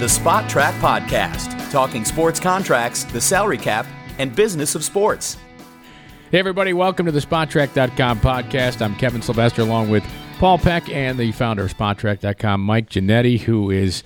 The Spotrac Podcast, talking sports contracts, the salary cap, and business of sports. Hey, everybody, welcome to the Spotrac.com podcast. I'm Kevin Sylvester along with Paul Peck and the founder of Spotrac.com, Mike Ginnitti, who is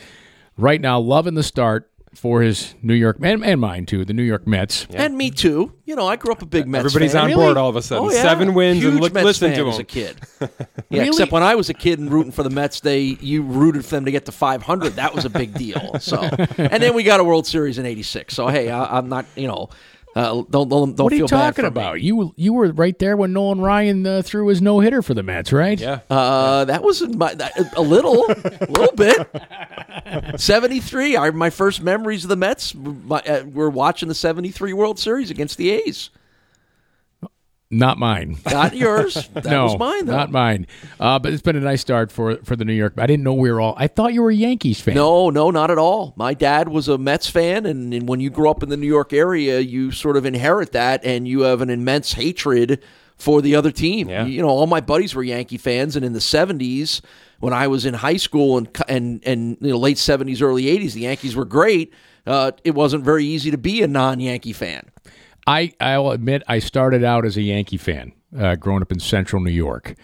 right now loving the start for his New York, and, and mine too, the New York Mets. And me too. You know, I grew up a big Mets Everybody's fan. on Really? board all of a sudden. Oh, yeah. Seven wins Huge and look, Mets listen fan to as them. a kid. Yeah, Really? except when I was a kid and rooting for the Mets, they you rooted for them to get to 500. That was a big deal. So, and then we got a World Series in '86. So hey, I, I'm not you know, uh, don't don't, don't What are you feel talking about? Me. You you were right there when Nolan Ryan uh, threw his no hitter for the Mets, right? Yeah. Uh, that was my, that, a little, a little bit. 73. I, my first memories of the Mets my, uh, were watching the 73 World Series against the A's. Not mine. Not yours. That no, was mine, though. not mine. Uh, but it's been a nice start for for the New York. I didn't know we were all. I thought you were a Yankees fan. No, no, not at all. My dad was a Mets fan, and, and when you grow up in the New York area, you sort of inherit that, and you have an immense hatred for the other team. Yeah. You know, all my buddies were Yankee fans, and in the '70s, when I was in high school and and and you know, late '70s, early '80s, the Yankees were great. Uh, it wasn't very easy to be a non-Yankee fan. I I'll admit I started out as a Yankee fan, uh, growing up in Central New York,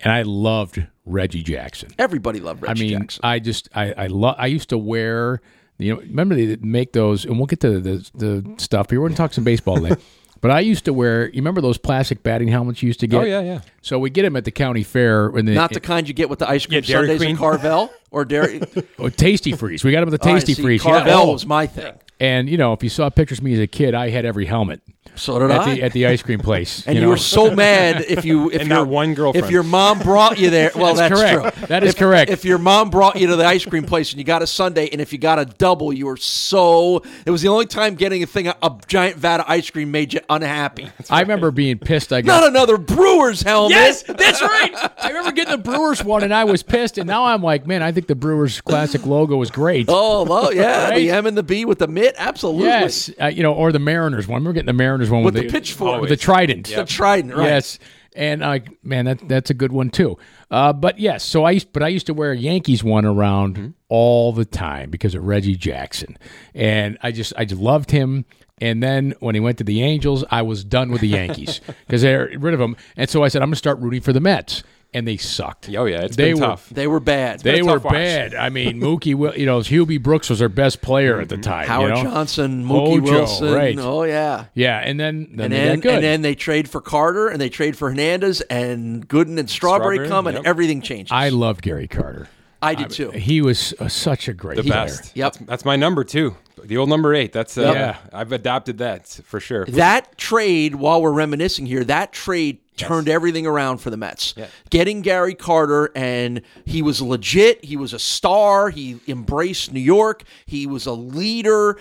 and I loved Reggie Jackson. Everybody loved Reggie I mean, Jackson. I just I I love. I used to wear. You know, remember they make those, and we'll get to the the stuff. But we're going to talk some baseball today. But I used to wear. You remember those plastic batting helmets you used to get? Oh, yeah, yeah. So we get them at the county fair. When the, Not the kind you get with the ice cream Yeah, Dairy sundaes Queen. at Carvel or Dairy. oh, Tasty Freeze. We got them at the Oh, I Tasty see. Freeze. Carvel Yeah. was my thing. And you know, if you saw pictures of me as a kid, I had every helmet So did at I. the at the ice cream place. And you, know? were so mad if you if And your not one girlfriend. if your mom brought you there. Well, That's that's, correct. true. That is If- correct. If your mom brought you to the ice cream place and you got a sundae, and if you got a double, you were so. It was the only time getting a thing a giant vat of ice cream made you unhappy. I remember being pissed. I got Not another Brewers helmet. Yes, that's right. I remember getting the Brewers one, and I was pissed. And now I'm like, man, I think the Brewers classic logo was great. Oh, well, yeah, Right? the M and the B with the mitt, absolutely. yes, uh, you know, or the Mariners one. Remember getting the Mariners one with, With the pitchfork. with the trident. the trident, right? Yes, and I man, that that's a good one too. Uh, but yes, so I used, but I used to wear a Yankees one around Mm-hmm. all the time because of Reggie Jackson, and I just I just loved him. And then when he went to the Angels, I was done with the Yankees because they're rid of him. And so I said, I'm going to start rooting for the Mets, and they sucked. Oh, yeah. It's They been were- tough. They were bad. They were watch. bad. I mean, Mookie, Wil- you know, Hubie Brooks was their best player at the mm-hmm. time. you Howard know? Johnson, Mookie Hojo, Wilson. right? Oh yeah. Yeah, and then then And they then, good. and then they trade for Carter and they trade for Hernandez and Gooden and Strawberry, Strawberry, come and yep. everything changes. I loved Gary Carter. I did too. He was uh, such a great The player. best. Yep. That's, that's my number two. The old number eight. That's uh, Yeah. I've adopted that for sure. That trade, while we're reminiscing here, that trade turned everything around for the Mets. Getting Gary Carter, and he was legit. He was a star. He embraced New York. He was a leader.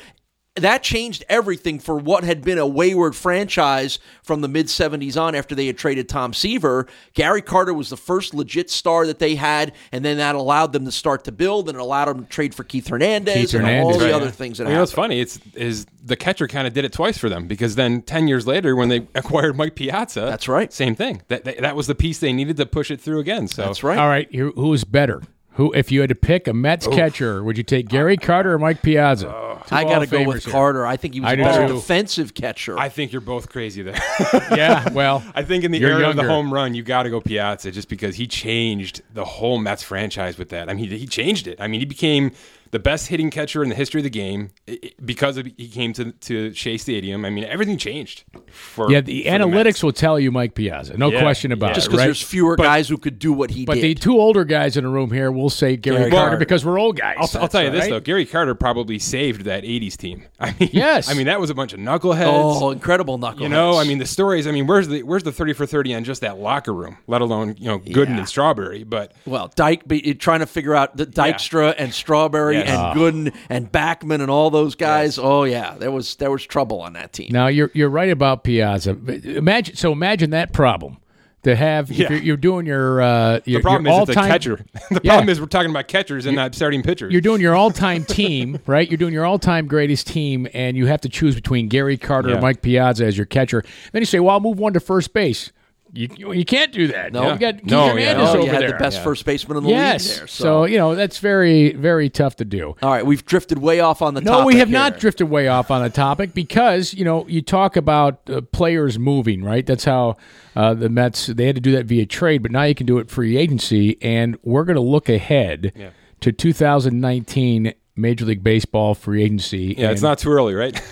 That changed everything for what had been a wayward franchise from the mid 70s on after they had traded Tom Seaver. Gary Carter was the first legit star that they had, and then that allowed them to start to build and it allowed them to trade for Keith Hernandez Keith and all the right. other things that You know it's funny? It's is the catcher kind of did it twice for them because then ten years later, when they acquired Mike Piazza, That's right. Same thing. That that, that was the piece they needed to push it through again. So That's right. All right, who who is better? Who, if you had to pick a Mets catcher, would you take Gary Carter or Mike Piazza? Uh, Two I got to go with here. Carter. I think he was I a better too. defensive catcher. I think you're both crazy there. Yeah, well, I think in the You're era of the home run, you got to go Piazza just because he changed the whole Mets franchise with that. I mean, he, he changed it. I mean, he became the best hitting catcher in the history of the game i- i- because of, he came to to Shea Stadium. I mean, everything changed. For yeah, the for analytics Mets. will tell you Mike Piazza, no Yeah, question about yeah. just because right? there's fewer guys who could do what he but did. But the two older guys in the room here will say Gary, Gary Carter Carter. because we're old guys. I'll, I'll tell you this right? though, Gary Carter probably saved that '80s team. I mean, Yes. I mean that was a bunch of knuckleheads. oh, incredible knuckleheads. You know, I mean, the stories. I mean, where's the where's the thirty for thirty on just that locker room? Let alone you know Gooden Yeah. and Strawberry. But well, Dyke be, trying to figure out the Dykstra and Strawberry Yes. and Ah. Gooden and Backman and all those guys. Oh yeah, there was there was trouble on that team. Now you're you're right about Piazza. Imagine so imagine that problem to have if Yeah. you're, you're doing your uh, your, the problem your is it's all-time catcher. the Yeah. problem is we're talking about catchers and not starting pitchers. You're doing your all-time team, right? You're doing your all-time greatest team, and you have to choose between Gary Carter Yeah. or Mike Piazza as your catcher. Then you say, "Well, I'll move one to first base." You you can't do that. No. you got Keith No, yeah. Hernandez Oh, over you had there. the best first baseman in the yes. league there. so. you know that's very very tough to do. all right, we've drifted way off on the topic. No, we have here. not drifted way off on the topic because you know you talk about uh, players moving, right? That's how uh, the Mets they had to do that via trade, but now you can do it free agency, and we're going to look ahead to 2019 Major League Baseball free agency. Yeah, it's not too early, right?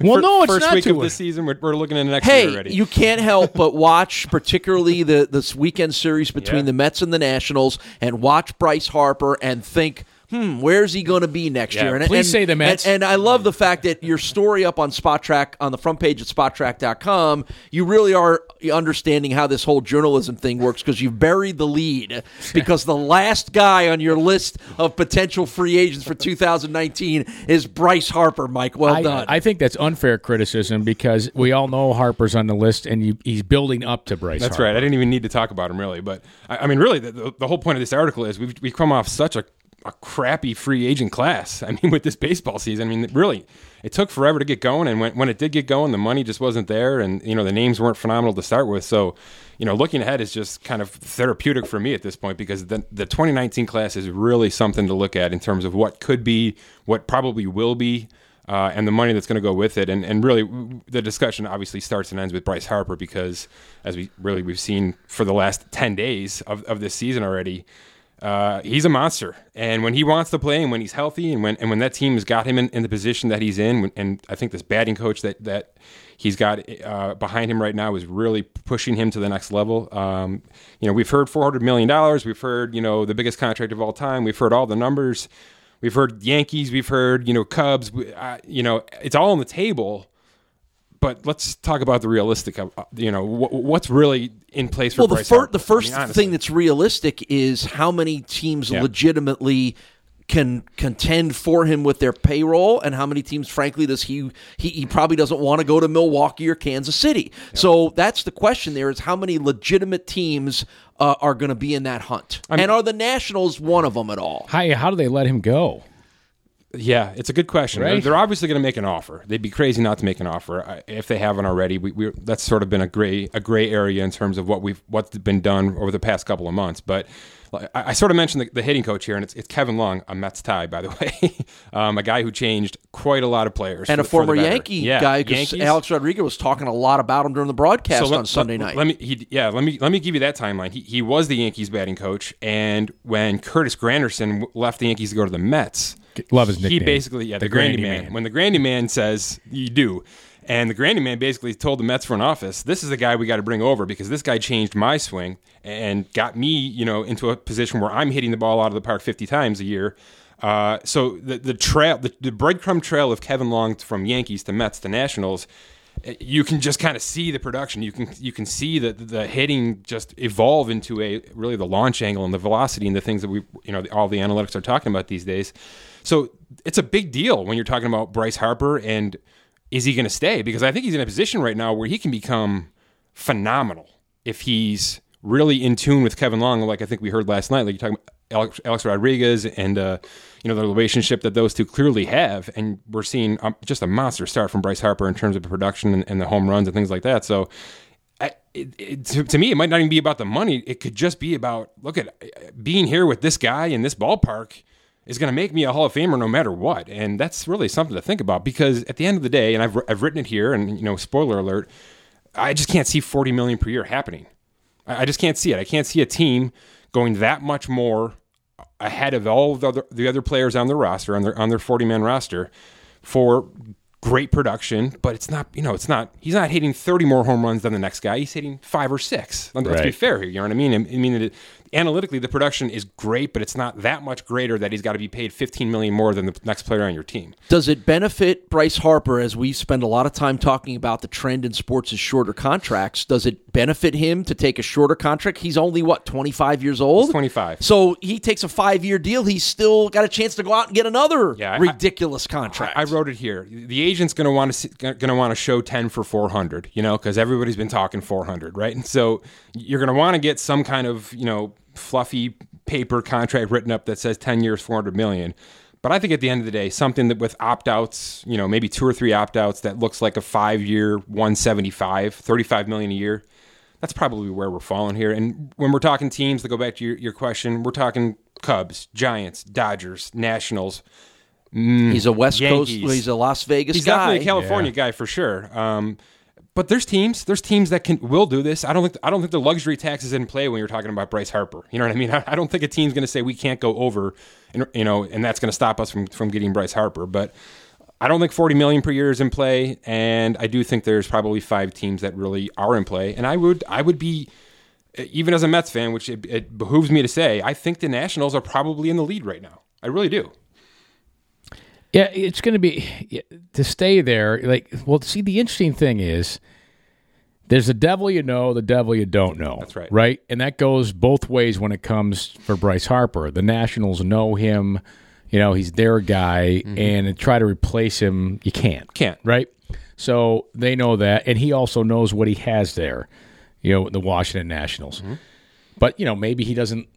Well, no, it's first not week too of the season. We're, we're looking at next year Hey, already. you can't help but watch, particularly the this weekend series between Yeah. the Mets and the Nationals, and watch Bryce Harper and think, hmm, where's he going to be next Yeah, year? And, please and- say the Mets. And, and I love the fact that your story up on Spotrac on the front page at Spotrac.com, you really are understanding how this whole journalism thing works because you've buried the lead. Because the last guy on your list of potential free agents for 2019 is Bryce Harper. Mike, well I, done. I think that's unfair criticism because we all know Harper's on the list and you, he's building up to Bryce. That's Harper. right. I didn't even need to talk about him really, but I, I mean, really, the, the, the whole point of this article is we've we've come off such a, a crappy free agent class. I mean, with this baseball season, I mean, really, it took forever to get going, and when when it did get going, the money just wasn't there, and you know the names weren't phenomenal to start with. So, you know, looking ahead is just kind of therapeutic for me at this point because the the 2019 class is really something to look at in terms of what could be, what probably will be uh, and the money that's going to go with it. And, and really, the discussion obviously starts and ends with Bryce Harper because, as we really we've seen for the last ten days of, of this season already, uh, he's a monster. And when he wants to play, and when he's healthy, and when and when that team has got him in, in the position that he's in, and I think this batting coach that that he's got uh, behind him right now is really pushing him to the next level. Um, you know, we've heard four hundred million dollars. We've heard you know the biggest contract of all time. We've heard all the numbers. We've heard Yankees. We've heard you know Cubs. We- Uh, you know, it's all on the table. But let's talk about the realistic. Of, uh, you know, wh- what's really in place for well, the, Bryce fir- Harper. the first I mean, thing that's realistic is how many teams Yeah. legitimately can contend for him with their payroll, and how many teams, frankly, does he he, he probably doesn't want to go to Milwaukee or Kansas City. So that's the question. There is how many legitimate teams uh, are going to be in that hunt, and are the Nationals one of them at all? How, how do they let him go? Yeah, it's a good question. Right? They're, obviously going to make an offer. They'd be crazy not to make an offer uh, if they haven't already. We, we that's sort of been a gray a gray area in terms of what we've what's been done over the past couple of months. But I, I sort of mentioned the, the hitting coach here, and it's, it's Kevin Long, a Mets tie, by the way, um, a guy who changed quite a lot of players And for- a former. Yankee Yeah, guy, because Alex Rodriguez was talking a lot about him during the broadcast let- on Sunday let- night. Let me, he, yeah, let me let me give you that timeline. He, he was the Yankees batting coach, and when Curtis Granderson left the Yankees to go to the Mets, Love his he nickname. basically yeah the, The Grandy, Grandy man. Man. When the Grandy man says you do, and the Grandy man basically told the Mets front office, "This is the guy we got to bring over because this guy changed my swing and got me, you know, into a position where I'm hitting the ball out of the park 50 times a year." Uh, so the the trail, the, the breadcrumb trail of Kevin Long from Yankees to Mets to Nationals, eh, you can just kind of see the production. You can you can see the the hitting just evolve into a really the launch angle and the velocity and the things that we you know all the analytics are talking about these days. So it's a big deal when you're talking about Bryce Harper and is he going to stay? Because I think he's in a position right now where he can become phenomenal if he's really in tune with Kevin Long, like I think we heard last night. Like you're talking about Alex, Alex Rodriguez and uh, you know the relationship that those two clearly have, and we're seeing um, just a monster start from Bryce Harper in terms of production and, and the home runs and things like that. So. I, it, it, to, to me, it might not even be about the money. It could just be about look at being here with this guy in this ballpark is going to make me a Hall of Famer no matter what, and that's really something to think about because at the end of the day, and I've I've written it here, and you know, spoiler alert, I just can't see forty million per year happening. I I just can't see it. I can't see a team going that much more ahead of all the other, the other players on their roster on their on their forty man roster for great production. But it's not you know it's not he's not hitting thirty more home runs than the next guy. He's hitting five or six. Let's be fair here. You know what I mean? I I mean it, analytically the production is great, but it's not that much greater that he's got to be paid fifteen million more than the next player on your team. Does it benefit Bryce Harper as we spend a lot of time talking about the trend in sports is shorter contracts? Does it benefit him to take a shorter contract? He's only what twenty five years old. He's 25. So he takes a five year deal. He's still got a chance to go out and get another Yeah, I- ridiculous contract. I wrote it here. The agent's going to want to going to want to show 10 for 400, you know, cuz everybody's been talking 400, right? And so you're going to want to get some kind of, you know, fluffy paper contract written up that says 10 years 400 million. But I think at the end of the day, something that with opt-outs, you know, maybe two or three opt-outs that looks like a 5-year 175, 35 million a year. that's probably where we're falling here. And when we're talking teams, to go back to your, your question, we're talking Cubs, Giants, Dodgers, Nationals. He's a West Yankees. Coast. He's a Las Vegas He's guy. definitely a California guy for sure. Um, but there's teams, there's teams that can will do this. I don't think I don't think the luxury tax is in play when you're talking about Bryce Harper. You know what I mean? I, I don't think a team's going to say we can't go over, and you know, and that's going to stop us from from getting Bryce Harper. But I don't think 40 million per year is in play, and I do think there's probably five teams that really are in play. And I would I would be even as a Mets fan, which it, it behooves me to say, I think the Nationals are probably in the lead right now. I really do. Yeah, it's going to be to stay there. Like, well, see, the interesting thing is there's the devil you know, the devil you don't know. That's right. Right, and that goes both ways when it comes for Bryce Harper. The Nationals know him. You know, he's their guy, mm-hmm. and to try to replace him, you can't. Can't. Right. So they know that, and he also knows what he has there. You know, the Washington Nationals. Mm-hmm. But you know, maybe he doesn't.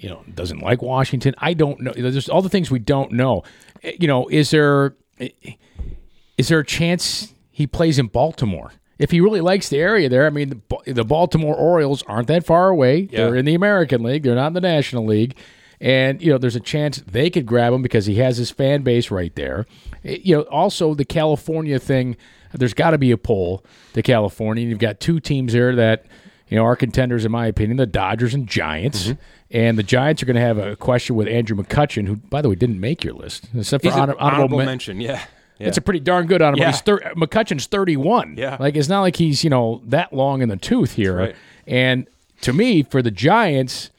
You know, doesn't like Washington. I don't know. There's all the things we don't know. Eh, You know, is there is there a chance he plays in Baltimore? If he really likes the area there, I mean, the, the Baltimore Orioles aren't that far away. They're in the American League. They're not in the National League. And, you know, there's a chance they could grab him because he has his fan base right there. Eh, You know, also the California thing, there's got to be a pull to California. You've got two teams there that, you know, are contenders, in my opinion, the Dodgers and Giants. And the Giants are going to have a question with Andrew McCutchen, who, by the way, didn't make your list, except for honor- honorable, men- mention. Yeah. yeah. it's a pretty darn good honorable. Yeah. Thir- McCutchen's 31. Yeah. Like, it's not like he's, you know, that long in the tooth here. right. And to me, for the Giants,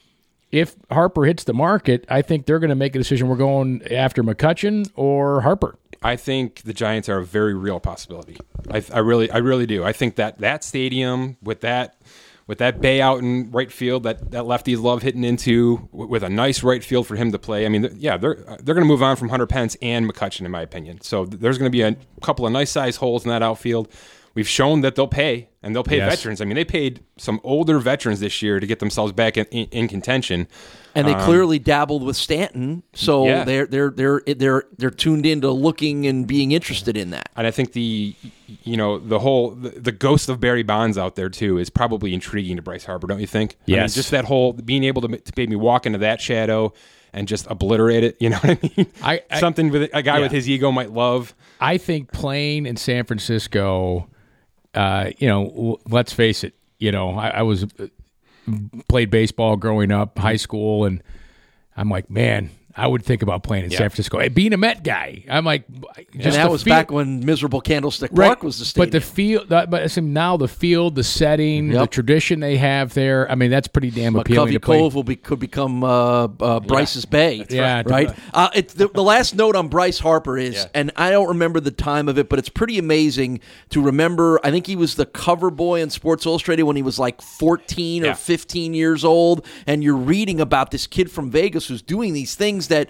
if Harper hits the market, I think they're going to make a decision. We're going after McCutchen or Harper. I think the Giants are a very real possibility. I, I really, I really do. I think that that stadium with that, with that bay out in right field that that lefties love hitting into, with a nice right field for him to play. I mean, yeah, they're uh, they're going to move on from Hunter Pence and McCutchen, in my opinion. So th- there's going to be a couple of nice size holes in that outfield. We've shown that they'll pay, and they'll pay Yes. veterans. I mean, they paid some older veterans this year to get themselves back in, in, in contention. and they clearly dabbled with Stanton, so Um, Yeah. they're they're they're they're they're tuned into looking and being interested in that. And I think the, you know, the whole the, the ghost of Barry Bonds out there too is probably intriguing to Bryce Harper, don't you think? I mean, Yes. just that whole being able to, to maybe walk into that shadow and just obliterate it. You know what I mean? I- I- Something with a guy Yeah. with his ego might love. I think playing in San Francisco, uh, you know, w- let's face it, you know, I, I was uh, played baseball growing up, high school, and I'm like, man, I would think about playing in San Francisco. And being a Met guy, I'm like, And just that was feel- back when miserable Candlestick Right. Park was the stadium. But the field, that- but it's now the field, the setting, the tradition they have there. I mean, that's pretty damn appealing Covey to play. Cove will be could become uh, uh, Bryce's Bay. right. right. right. Uh, it's the, the last note on Bryce Harper is, and I don't remember the time of it, but it's pretty amazing to remember. I think he was the cover boy in Sports Illustrated when he was like 14 or 15 years old, and you're reading about this kid from Vegas who's doing these things that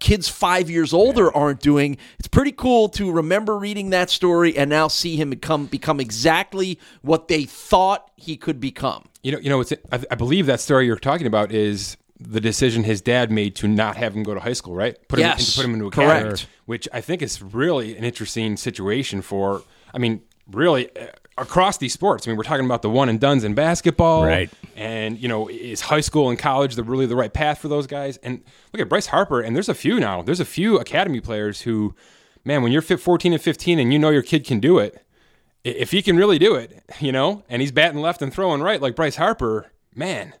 kids five years older aren't doing. It's pretty cool to remember reading that story and now see him become become exactly what they thought he could become. You know, you know, it's, I, I believe that story you're talking about is the decision his dad made to not have him go to high school, right? Put him, Yes, and to put him into a correct. which I think is really an interesting situation for. I mean, really uh, across these sports. I mean, we're talking about the one and duns in basketball, Right. And you know, is high school and college the really the right path for those guys? And look at Bryce Harper, and there's a few now. There's a few academy players who, man, when you're fit 14 and 15, and you know your kid can do it if he can really do it, you know, and he's batting left and throwing right like Bryce Harper, man.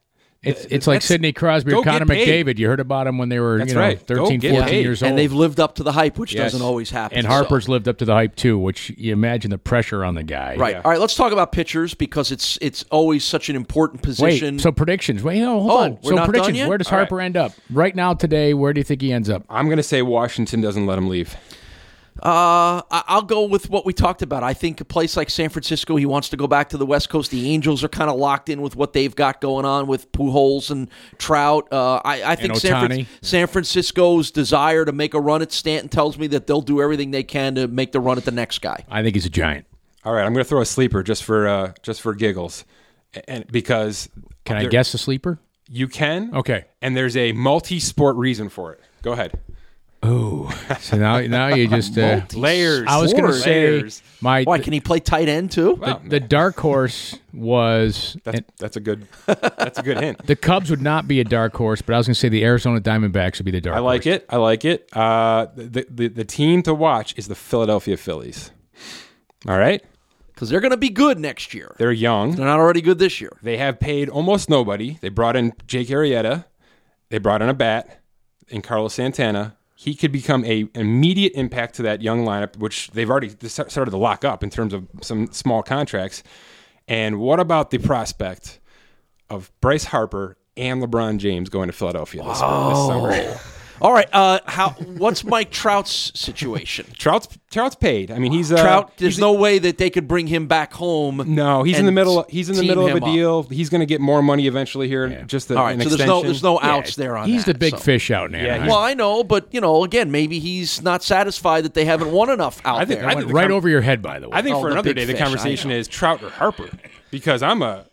It's, uh, it's like Sidney Crosby or Connor. McDavid. You heard about him when they were That's you know, right. 13, 14 paid. years old. And they've lived up to the hype, which Yes. doesn't always happen. And So- Harper's lived up to the hype too, which you imagine the pressure on the guy. Right. All right. Let's talk about pitchers because it's it's always such an important position. Wait, so predictions. Wait, no, hold Oh, on. we're So not done predictions. yet? Where does All Harper end up right now today? Where do you think he ends up? I'm going to say Washington doesn't let him leave. Uh, I- I'll go with what we talked about. I think a place like San Francisco, he wants to go back to the West Coast. The Angels are kind of locked in with what they've got going on with Pujols and Trout. Uh, I, I think San, Fran- San Francisco's desire to make a run at Stanton tells me that they'll do everything they can to make the run at the next guy. I think he's a giant. All right, I'm going to throw a sleeper just for uh, just for giggles, and because Can I guess a sleeper? You can. Okay. And there's a multi-sport reason for it. Go ahead. Oh, so now now you just uh, Layers. I was going to say layers. my Why can he play tight end too? the, the dark horse was That's and that's a good that's a good hint. the Cubs would not be a dark horse, but I was going to say the Arizona Diamondbacks would be the dark. Horse. I like horse. it. I like it. Uh, the, the the team to watch is the Philadelphia Phillies. All right, Because they're going to be good next year. they're young. They're not already good this year. They have paid almost nobody. They brought in Jake Arrieta. They brought in a bat in Carlos Santana. He could become a immediate impact to that young lineup, which they've already started to lock up in terms of some small contracts. And what about the prospect of Bryce Harper and LeBron James going to Philadelphia this, this summer? All right. Uh, how? What's Mike Trout's situation? Trout's Trout's paid. I mean, he's uh, Trout. There's he's- no way that they could bring him back home. No, he's in the middle. He's in the middle of him a up. deal. He's going to get more money eventually here. Just a, All right. an So there's no there's no outs there on He's that, the big so. fish out now. Yeah, Well, I know, but you know, again, maybe he's not satisfied that they haven't won enough out I think- there. I went think right com- over your head, by the way. I think Oh, for another day, the fish, I conversation is Trout or Harper, because I'm a,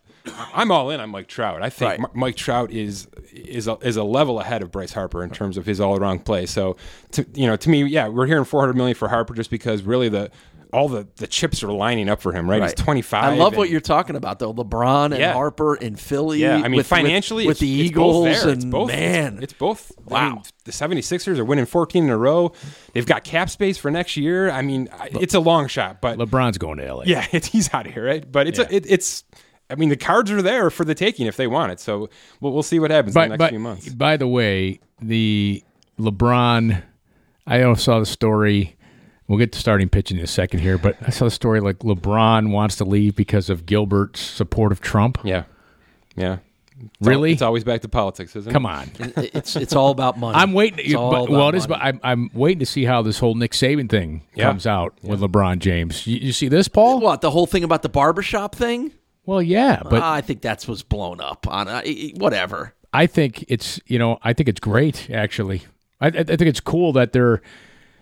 I'm all in on Mike Trout. I think Right. M- Mike Trout is is a, is a level ahead of Bryce Harper in terms of his all around play. So, to, you know, to me, yeah, we're hearing 400 million for Harper just because really the all the, the chips are lining up for him. Right, Right. he's 25. I love what you're talking about, though. LeBron and Yeah. Harper in Philly. Yeah, I mean, with- financially, with, with the it's both Eagles there. and it's both, man, it's, it's both. I Wow. mean, the 76ers are winning 14 in a row. They've got cap space for next year. I mean, I- it's a long shot, but LeBron's going to LA. Yeah, it's, he's out of here, right? But it's Yeah. a, it, it's. I mean, the cards are there for the taking if they want it. So we'll, we'll see what happens in the next few months. by the way, the LeBron, I also saw the story. We'll get to starting pitching in a second here, but I saw the story like LeBron wants to leave because of Gilbert's support of Trump. Yeah, yeah. It's Really? al- it's always back to politics, isn't it? Come on. it's it's all about money. I'm waiting. It's all but, about well, it is. money. But I'm, I'm waiting to see how this whole Nick Saban thing Yeah. comes out with LeBron James. You, you see this, Paul? What the whole thing about the barbershop thing? Well, yeah, but I think that's what's blown up on uh, whatever. I think it's you know I think it's great actually. I, I think it's cool that they're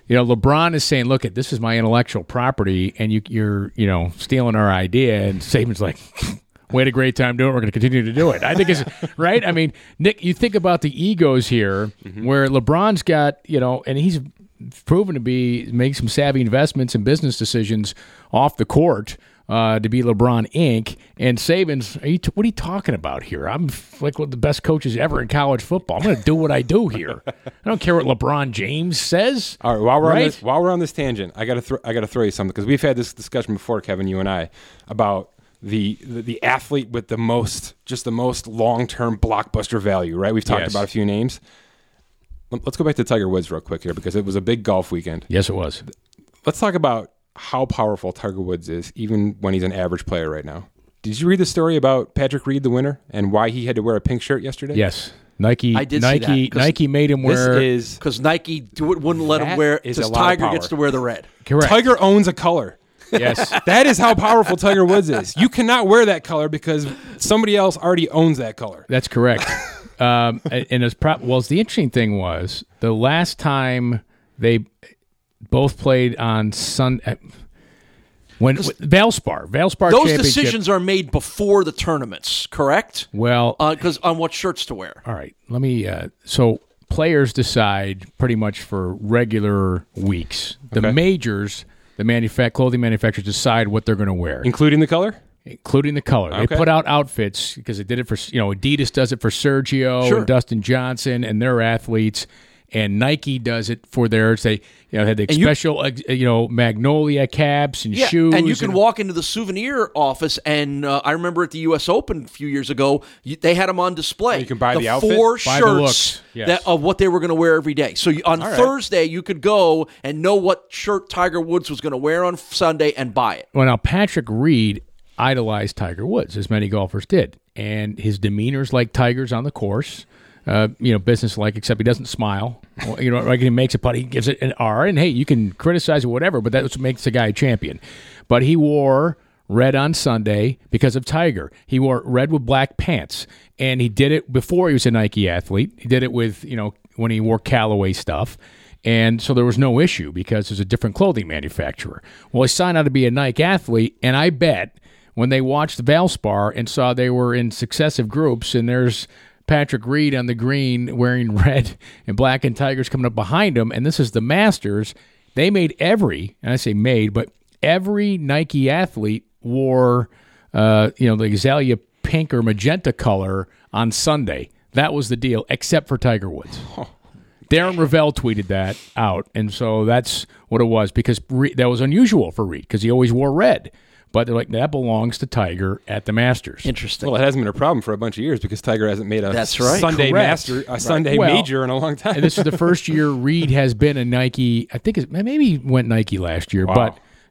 you know LeBron is saying, look, at this is my intellectual property, and you you're you know stealing our idea, and Saban's like. We had a great time doing it. We're going to continue to do it. I think it's right. I mean, Nick, you think about the egos here, where LeBron's got, you know, and he's proven to be make some savvy investments and business decisions off the court uh, to be LeBron Inc. And Saban's, are you t- what are you talking about here? I'm like one of the best coaches ever in college football. I'm going to do what I do here. I don't care what LeBron James says. All right. While we're on this, while we're on this tangent, I got to thro- I got to throw you something because we've had this discussion before, Kevin, you and I, about the, the the athlete with the most just the most long term blockbuster value. Right. We've talked Yes. about a few names. Let's go back to Tiger Woods real quick here because it was a big golf weekend. Yes, it was. Let's talk about how powerful Tiger Woods is, even when he's an average player right now. Did you read the story about Patrick Reed, the winner, and why he had to wear a pink shirt yesterday? Yes, Nike. I did see Nike. that, 'cause Nike made him This wear. is Because Nike wouldn't let him wear. is a Because lot of Tiger gets to wear the red. correct. Tiger owns a color. Yes. That is how powerful Tiger Woods is. You cannot wear that color because somebody else already owns that color. That's correct. um, and and it's pro- well, the interesting thing was the last time they both played on Sun uh, when Valspar, Valspar Those decisions are made before the tournaments, correct? Well, Because on what shirts to wear. all right. Let me. Uh, so players decide pretty much for regular weeks. The Okay. majors, the manufa- clothing manufacturers decide what they're going to wear. Including the color? including the color. They put out outfits because they did it for you know Adidas does it for Sergio Sure. and Dustin Johnson and their athletes, and Nike does it for theirs. They you know had the you- special uh, you know Magnolia caps and shoes, and you can walk into the souvenir office, and uh, I remember at the U.S. Open a few years ago, you, they had them on display. you can buy the outfit? four the shirts yes. that, of what they were going to wear every day. So you, on right. Thursday, you could go and know what shirt Tiger Woods was going to wear on Sunday and buy it. Well, now Patrick Reed idolized Tiger Woods, as many golfers did, and his demeanor's like Tiger's on the course. Uh, you know, business-like, except he doesn't smile. Well, you know, like he makes a putt, he gives it an R, and hey, you can criticize or whatever, but that's what makes the guy a champion. But he wore red on Sunday because of Tiger. He wore red with black pants, and he did it before he was a Nike athlete. He did it with you know when he wore Callaway stuff. And so there was no issue because there's a different clothing manufacturer. Well, he signed out to be a Nike athlete, and I bet when they watched Valspar and saw they were in successive groups, and there's Patrick Reed on the green wearing red and black and Tigers coming up behind him. And this is the Masters. They made every, and I say made, but every Nike athlete wore, uh, you know, the azalea pink or magenta color on Sunday. That was the deal, except for Tiger Woods. Darren Rovell tweeted that out, and so that's what it was because Reed, that was unusual for Reed because he always wore red. But they're like that belongs to Tiger at the Masters. Interesting. Well, it hasn't been a problem for a bunch of years because Tiger hasn't made a That's right. Sunday Correct. master, a Sunday Well, major in a long time. and this is the first year Reed has been a Nike. I think it's, maybe he went Nike last year, Wow.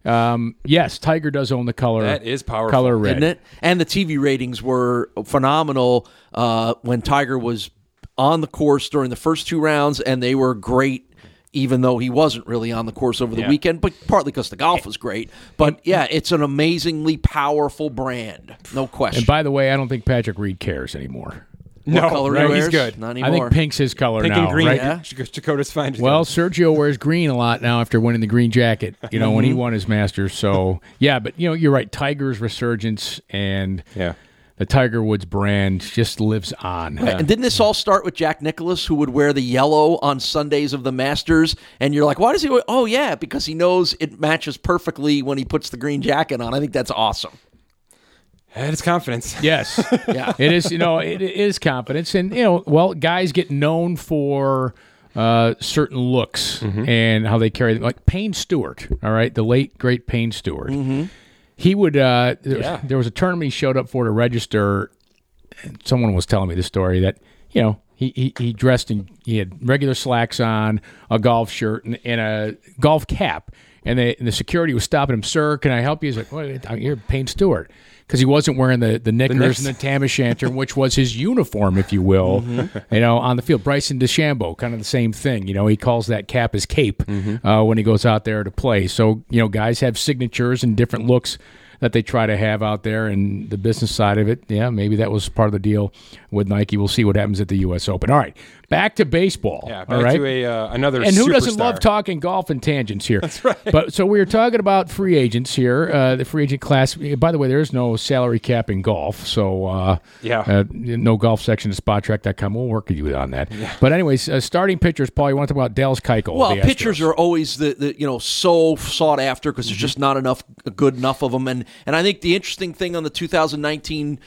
but um, yes, Tiger does own the color. That is powerful. Color red. Isn't it? And the TV ratings were phenomenal uh, when Tiger was on the course during the first two rounds, and they were great. Even though he wasn't really on the course over the Yeah. weekend, but partly because the golf was great. But yeah, it's an amazingly powerful brand, no question. And by the way, I don't think Patrick Reed cares anymore. what no, color right, he he's good. Not I anymore. think pink's his color Pink now, and green. right? Yeah. Dakota's fine. Well, Sergio wears green a lot now after winning the green jacket. You know when Mm-hmm. he won his Masters. So yeah, but you know you're right. Tiger's resurgence and yeah. The Tiger Woods brand just lives on. And didn't this all start with Jack Nicklaus, who would wear the yellow on Sundays of the Masters? And you're like, why does he? wear- Oh, yeah, because he knows it matches perfectly when he puts the green jacket on. I think that's awesome. And it's confidence. Yes. Yeah. It is, you know, it is confidence. And, you know, well, guys get known for uh, certain looks and how they carry them. Like Payne Stewart, all right, the late, great Payne Stewart. He would, uh, there, Yeah. there was a tournament he showed up for to register. And someone was telling me the story that, you know, he, he, he dressed in, he had regular slacks on, a golf shirt, and, and a golf cap. And, they, and the security was stopping him, sir, can I help you? He's like, I'm here, Payne Stewart. Because he wasn't wearing the, the knickers knicks. and the tam o' shanter, which was his uniform, if you will, you know, on the field. Bryson DeChambeau, kind of the same thing. You know, he calls that cap his cape uh, when he goes out there to play. So, you know, guys have signatures and different looks that they try to have out there and the business side of it. Yeah, maybe that was part of the deal with Nike. We'll see what happens at the U.S. Open. All right, back to baseball. Yeah, back right? to a uh, another. and who doesn't love talking golf and tangents here? That's right. But so we were talking about free agents here, uh, the free agent class. By the way, there is no salary cap in golf, so uh, Yeah. uh, no golf section at Spotrac.com. We'll work with you on that. But anyways, uh, starting pitchers, Paul. You want to talk about Dallas Keuchel? Well, the pitchers Astros. are always the, the you know so sought after because Mm-hmm. there's just not enough good enough of them, and and I think the interesting thing on the 2019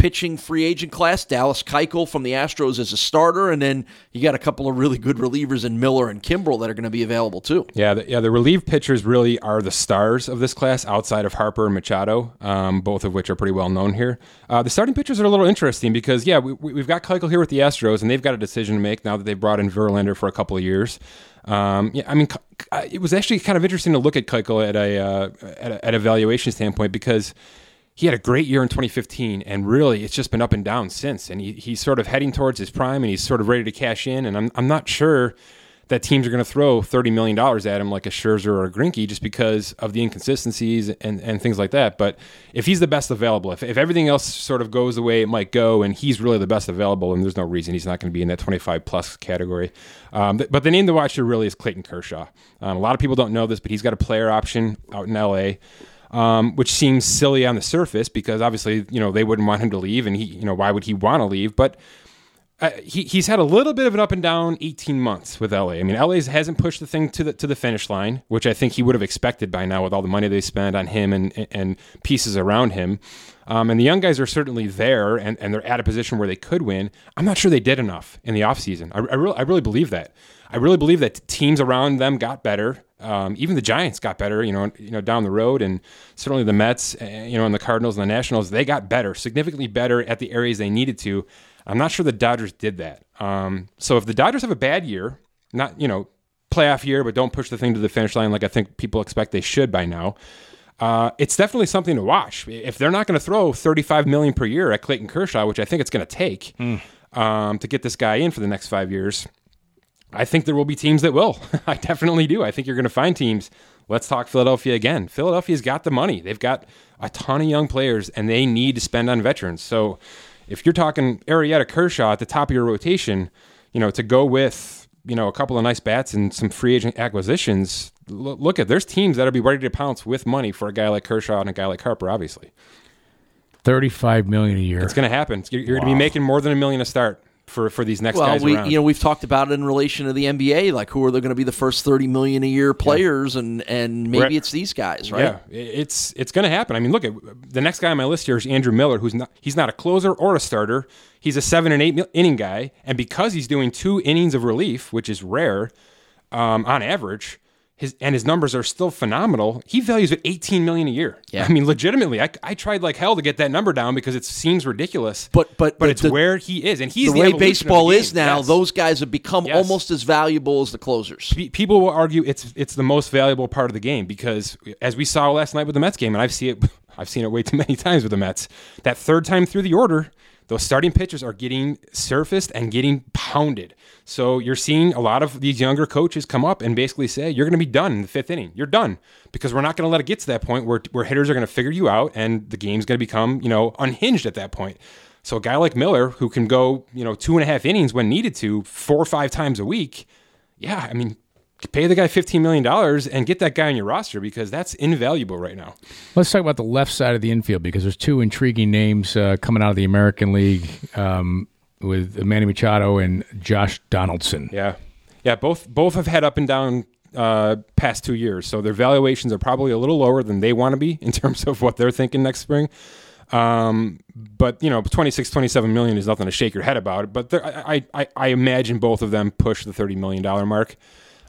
pitching free agent class, Dallas Keuchel from the Astros as a starter, and then you got a couple of really good relievers in Miller and Kimbrel that are going to be available too. Yeah, the, yeah. The relief pitchers really are the stars of this class, outside of Harper and Machado, um, both of which are pretty well known here. Uh, the starting pitchers are a little interesting because, yeah, we, we've got Keuchel here with the Astros, and they've got a decision to make now that they've brought in Verlander for a couple of years. Um, yeah, I mean, it was actually kind of interesting to look at Keuchel at a uh, at a, at a valuation standpoint because he had a great year in 2015, and really it's just been up and down since. And he, he's sort of heading towards his prime, and he's sort of ready to cash in. And I'm I'm not sure that teams are going to throw 30 million dollars at him like a Scherzer or a Greinke just because of the inconsistencies and, and things like that. But if he's the best available, if, if everything else sort of goes the way it might go, and he's really the best available, and there's no reason he's not going to be in that 25 plus category. Um, but the name to watch here really is Clayton Kershaw. Um, a lot of people don't know this, but he's got a player option out in LA um, which seems silly on the surface because obviously you know they wouldn't want him to leave, and he you know why would he want to leave? But uh, he, he's had a little bit of an up and down 18 months with LA. I mean, LA hasn't pushed the thing to the to the finish line, which I think he would have expected by now with all the money they spent on him and and pieces around him. Um, and the young guys are certainly there, and, and they're at a position where they could win. I'm not sure they did enough in the offseason. I, I, really, I really believe that. I really believe that teams around them got better. Um, even the Giants got better, you know, you know, down the road, and certainly the Mets, uh, you know, and the Cardinals and the Nationals, they got better, significantly better at the areas they needed to. I'm not sure the Dodgers did that. Um, so if the Dodgers have a bad year, not you know, playoff year, but don't push the thing to the finish line like I think people expect they should by now. Uh, it's definitely something to watch. If they're not going to throw 35 million per year at Clayton Kershaw, which I think it's going to take um, to get this guy in for the next five years, I think there will be teams that will. I definitely do. I think you're going to find teams. Let's talk Philadelphia again. Philadelphia's got the money. They've got a ton of young players, and they need to spend on veterans. So, if you're talking Arrieta Kershaw at the top of your rotation, you know to go with you know a couple of nice bats and some free agent acquisitions. L- look at there's teams that'll be ready to pounce with money for a guy like Kershaw and a guy like Harper. Obviously, thirty-five million a year. it's going to happen. You're, you're going to be making more than a million to start for for these next Well, guys we around. you know we've talked about it in relation to the NBA, like who are they going to be the first thirty million a year players, and and maybe it's these guys, right? Yeah, it's it's going to happen. I mean, look at the next guy on my list here is Andrew Miller, who's not he's not a closer or a starter. He's a seven and eight inning guy, and because he's doing two innings of relief, which is rare um, on average, his and his numbers are still phenomenal. He values at eighteen million a year. Yeah. I mean, legitimately, I, I tried like hell to get that number down because it seems ridiculous. But- but but the- it's the- where he is, and he's the the, way the baseball game. is now, Yes. those guys have become Yes. almost as valuable as the closers. Pe- people will argue it's it's the most valuable part of the game because as we saw last night with the Mets game, and I've seen it I've seen it way too many times with the Mets. That third time through the order, those starting pitchers are getting surfaced and getting pounded. So you're seeing a lot of these younger coaches come up and basically say, "You're going to be done in the fifth inning. You're done because we're not going to let it get to that point where where hitters are going to figure you out and the game's going to become you know unhinged at that point." So a guy like Miller who can go you know two and a half innings when needed to four or five times a week yeah, I mean, pay the guy $15 million and get that guy on your roster because that's invaluable right now. Let's talk about the left side of the infield because there's two intriguing names uh, coming out of the American League um, with Manny Machado and Josh Donaldson. Yeah. Yeah, both both have had up and down uh, past two years, so their valuations are probably a little lower than they want to be in terms of what they're thinking next spring. Um, but you know, 26, 27 million is nothing to shake your head about. But I, I, I imagine both of them push the thirty million dollar mark,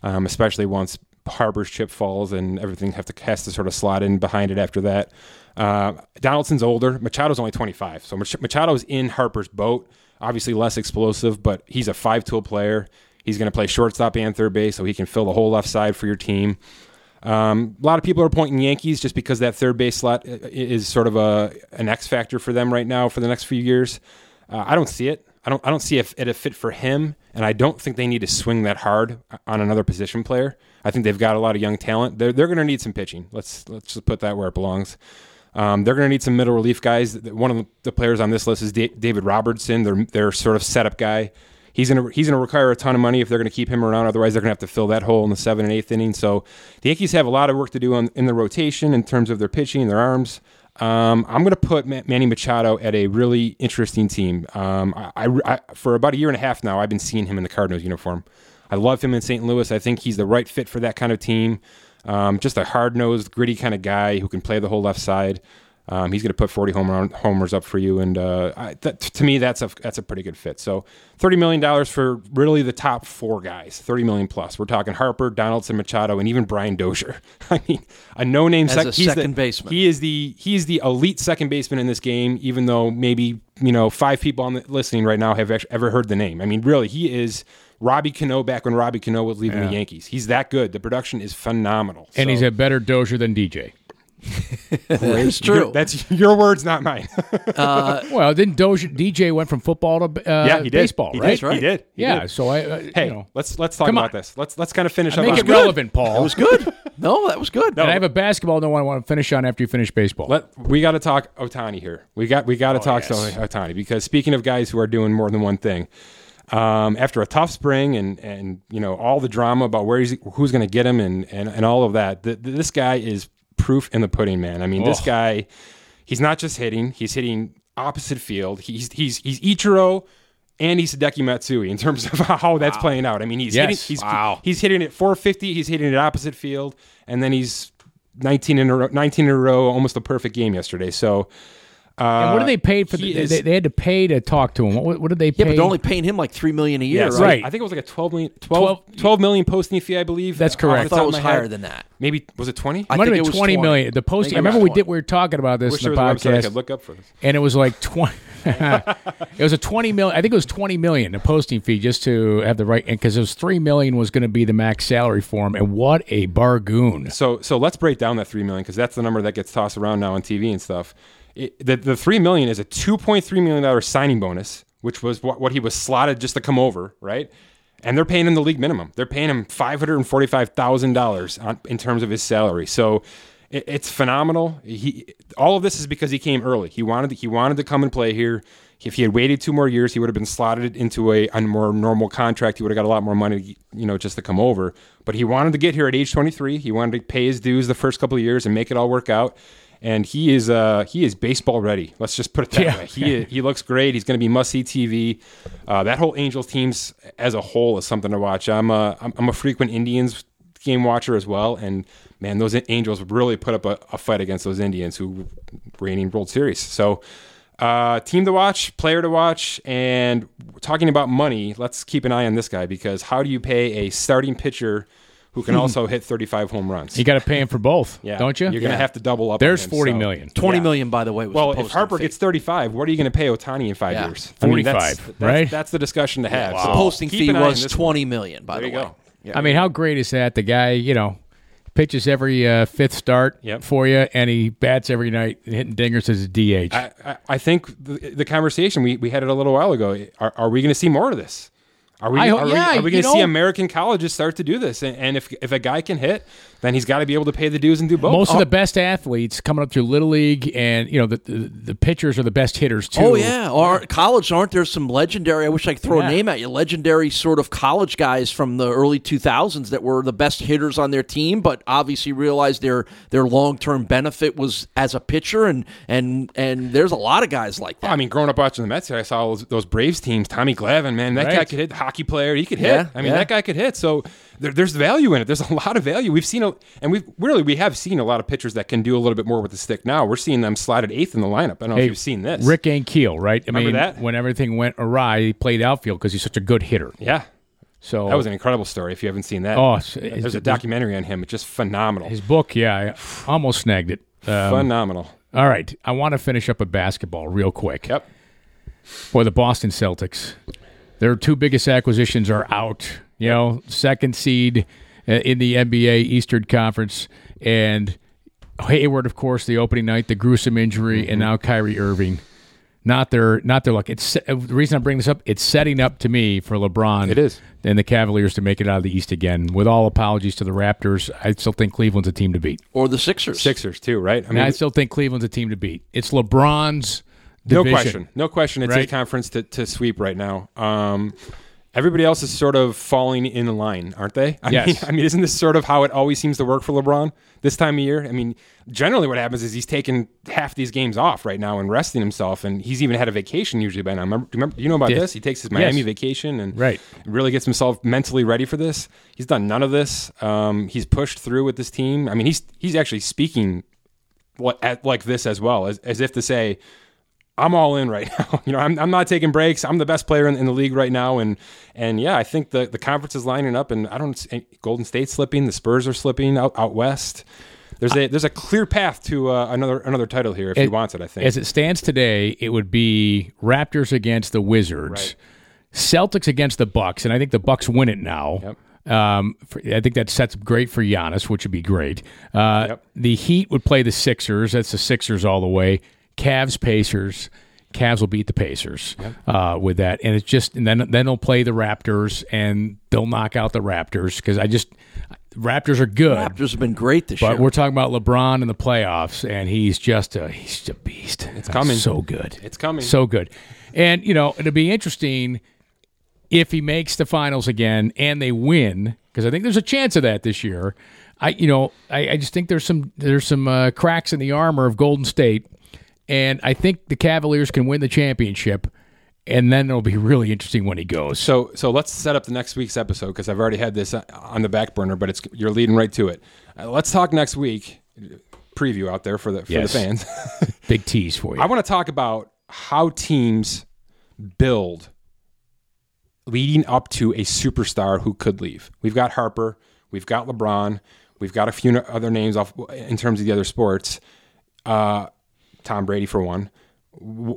um, especially once Harper's chip falls and everything have to has to sort of slot in behind it after that. Uh, Donaldson's older. Machado's only twenty five, so Mach- Machado's in Harper's boat. Obviously less explosive, but he's a five tool player. He's going to play shortstop and third base, so he can fill the whole left side for your team. Um, a lot of people are pointing Yankees just because that third base slot is sort of a an X factor for them right now for the next few years. Uh, I don't see it. I don't. I don't see if it a fit for him, and I don't think they need to swing that hard on another position player. I think they've got a lot of young talent. They're they're going to need some pitching. Let's let's just put that where it belongs. Um, they're going to need some middle relief guys. One of the- players on this list is Da- David Robertson. Their their sort of setup guy. He's gonna he's gonna require a ton of money if they're gonna keep him around. Otherwise, they're gonna have to fill that hole in the seventh and eighth inning. So the Yankees have a lot of work to do on, in the rotation in terms of their pitching, their arms. Um, I'm gonna put Ma- Manny Machado at a really interesting team. Um, I, I, I for about a year and a half now, I've been seeing him in the Cardinals uniform. I love him in St. Louis. I think he's the right fit for that kind of team. Um, just a hard nosed, gritty kind of guy who can play the whole left side. Um, he's going to put 40 home run, homers up for you, and uh, I, that, to me, that's a that's a pretty good fit. So, 30 million dollars for really the top four guys, 30 million plus. We're talking Harper, Donaldson, Machado, and even Brian Dozier. I mean, a no-name sec- a he's the- second baseman. He is the he is the elite second baseman in this game. Even though maybe you know five people on the, listening right now have ever heard the name. I mean, really, he is. Robbie Cano back when Robbie Cano was leaving the Yankees. He's that good. The production is phenomenal. And So- he's a better Dozier than DJ. It's true. Your- that's your words, not mine. Well, then Dozier, DJ went from football to uh, yeah, he did. baseball, He right? did. He did. He yeah, did. so I, uh, Hey, you know, let's let's talk Come about on. this. Let's let's kind of finish up. make on it relevant, Paul. That was good. no, that was good. And I have a basketball note I want to finish on after you finish baseball. Let we got to talk Otani here. We got we got to talk Oh, yes. Otani because speaking of guys who are doing more than one thing, um, after a tough spring and and you know all the drama about where he's who's going to get him and, and and all of that, th- th- this guy is proof in the pudding, man. I mean, this Oh. guy, he's not just hitting; he's hitting opposite field. He's he's he's Ichiro. And he's Hideki Matsui in terms of how that's playing out. I mean, he's Yes. hitting, he's Wow. he's hitting it 450. He's hitting it opposite field, and then he's 19 in a row, 19 in a row, almost a perfect game yesterday. So, and what did uh, they pay for? The, is- they, they had to pay to talk to him. What, what did they Yeah, pay? but they're only paying him like three million a year, yeah, right? right. I think it was like a 12 million, 12, 12 million posting fee, I believe. That's correct. I thought it was my head. higher than that. Maybe was it 20? I It might have been was 20 20. million. The posting. I think it remember was we did. We were talking about this Wish in there the was a website podcast, could look up for this. and it was like 20. it was a 20 million. I think it was 20 million the posting fee just to have the right. And because it was three million was going to be the max salary for him. And what a bargoon! So so let's break down that three million because that's the number that gets tossed around now on TV and stuff. The the three million is a two point three million dollar signing bonus, which was what, what he was slotted just to come over, right? And they're paying him the league minimum. They're paying him five hundred and forty five thousand dollars in terms of his salary. So it, it's phenomenal. He all of this is because he came early. He wanted he wanted to come and play here. If he had waited two more years, he would have been slotted into a, a more normal contract. He would have got a lot more money, you know, just to come over. But he wanted to get here at age 23. He wanted to pay his dues the first couple of years and make it all work out. And he is uh, he is baseball ready. Let's just put it that Yeah. way. He he looks great. He's going to be must see TV. Uh, that whole Angels teams as a whole is something to watch. I'm a I'm, I'm a frequent Indians game watcher as well, and man, those Angels really put up a, a fight against those Indians who reigning World Series. So. Uh, team to watch, player to watch, and talking about money, let's keep an eye on this guy because how do you pay a starting pitcher who can also hit 35 home runs? You got to pay him for both, yeah, don't you? You're going to have to double up. There's on him, forty so- million. Twenty Yeah. million, by the way. Was Well, the if Harper posting gets 35, what are you going to pay Otani in five Yeah. years? 45, that's, that's, right? That's the discussion to have. Wow. So the posting keep fee an eye on was this one. twenty million. By There the you way, go. Yeah. I mean, how great is that? The guy, you know, pitches every uh, fifth start Yep. for you, and he bats every night, hitting dingers as a DH. I, I, I think the, the conversation we, we had it a little while ago. Are, are we going to see more of this? Are we, I hope- are we, are we going to see American colleges start to do this? And, and if, if a guy can hit, then he's got to be able to pay the dues and do both. Most of oh. the best athletes coming up through little league, and you know the the, the pitchers are the best hitters too. Oh yeah, or college aren't there some legendary? I wish I could throw Yeah. a name at you. Legendary sort of college guys from the early 2000s that were the best hitters on their team, but obviously realized their their long term benefit was as a pitcher, and and and there's a lot of guys like that. I mean, growing up watching the Mets, I saw those, those Braves teams. Tommy Glavine, man, that guy could hit. Hockey player, he could hit. Yeah, I mean, yeah. that guy could hit. So there, there's value in it. There's a lot of value. We've seen, a, and we've really we have seen a lot of pitchers that can do a little bit more with the stick. Now we're seeing them slide at eighth in the lineup. I don't know Hey, if you've seen this. Rick Ankiel, right? I Remember mean, that? when everything went awry, he played outfield because he's such a good hitter. yeah, So that was an incredible story. If you haven't seen that, Oh, there's it's- a documentary on him. It's just phenomenal. his book. Yeah, I almost snagged it. Um, phenomenal. all right, I want to finish up with basketball real quick. Yep. Boy, the Boston Celtics. Their two biggest acquisitions are out. You know, second seed uh, in the NBA Eastern Conference, and Hayward, of course, the opening night, the gruesome injury, Mm-hmm. and now Kyrie Irving. Not their, not their luck. It's uh, the reason I'm bringing this up. It's setting up to me for LeBron. It is. and the Cavaliers to make it out of the East again. With all apologies to the Raptors, I still think Cleveland's a team to beat. or the Sixers. Sixers too, right? I And I still think Cleveland's a team to beat. It's LeBron's No question. No question. It's Right? a conference to, to sweep right now. Um, everybody else is sort of falling in line, aren't they? I Yes. Mean, I mean, isn't this sort of how it always seems to work for LeBron this time of year? I mean, generally what happens is he's taking half these games off right now and resting himself, and he's even had a vacation usually by now. Remember, do you, remember, do you know about Yes. this? He takes his Miami Yes. vacation and Right. really gets himself mentally ready for this. He's done none of this. Um, he's pushed through with this team. I mean, he's he's actually speaking like this as well, as, as if to say, I'm all in right now. You know, I'm, I'm not taking breaks. I'm the best player in, in the league right now, and and yeah, I think the the conference is lining up, and I don't Golden State slipping, the Spurs are slipping out out west. There's a there's a clear path to uh, another another title here if he wants it. I think. As it stands today, it would be Raptors against the Wizards, Celtics against the Bucks, and I think the Bucks win it now. Um, for, I think that sets up great for Giannis, which would be great. Uh, Yep. The Heat would play the Sixers. That's the Sixers all the way. Cavs, Pacers. Cavs will beat the Pacers uh, with that, and it's just and then then they'll play the Raptors and they'll knock out the Raptors because I just Raptors are good. Raptors have been great this But year. But we're talking about LeBron in the playoffs, and he's just a he's just a beast. It's coming. so good. It's coming. so good. And you know it'll be interesting if he makes the finals again and they win because I think there's a chance of that this year. I you know I, I just think there's some there's some uh, cracks in the armor of Golden State, and I think the Cavaliers can win the championship. And then it'll be really interesting when he goes. So so let's set up the next week's episode because I've already had this uh, on the back burner, but it's you're leading right to it. Uh, let's talk next week. Preview out there for the for Yes. the fans. Big tease for you. I want to talk about how teams build leading up to a superstar who could leave. We've got Harper, we've got LeBron, we've got a few other names off in terms of the other sports. Uh, Tom Brady for one.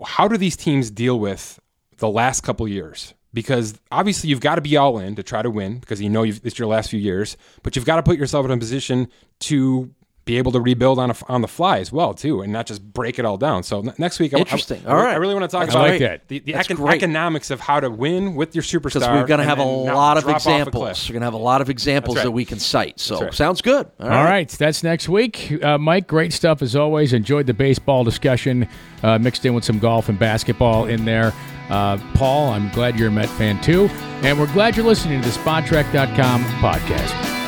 How do these teams deal with the last couple years? Because obviously you've got to be all in to try to win because you know it's your last few years, but you've got to put yourself in a position to be able to rebuild on a, on the fly as well too, and not just break it all down. So n- next week, I- I- Interesting. I, All right. I really want to talk That's about I like the, the econ- economics of how to win with your superstar. because we're going to have a lot of drop off a cliff. examples. We're going to have a lot of examples right. that we can cite. So right. sounds good. All All right, that's next week. Uh, Mike, great stuff as always. Enjoyed the baseball discussion, uh, mixed in with some golf and basketball in there. Uh, Paul, I'm glad you're a Met fan too. And we're glad you're listening to the Spotrac.com podcast.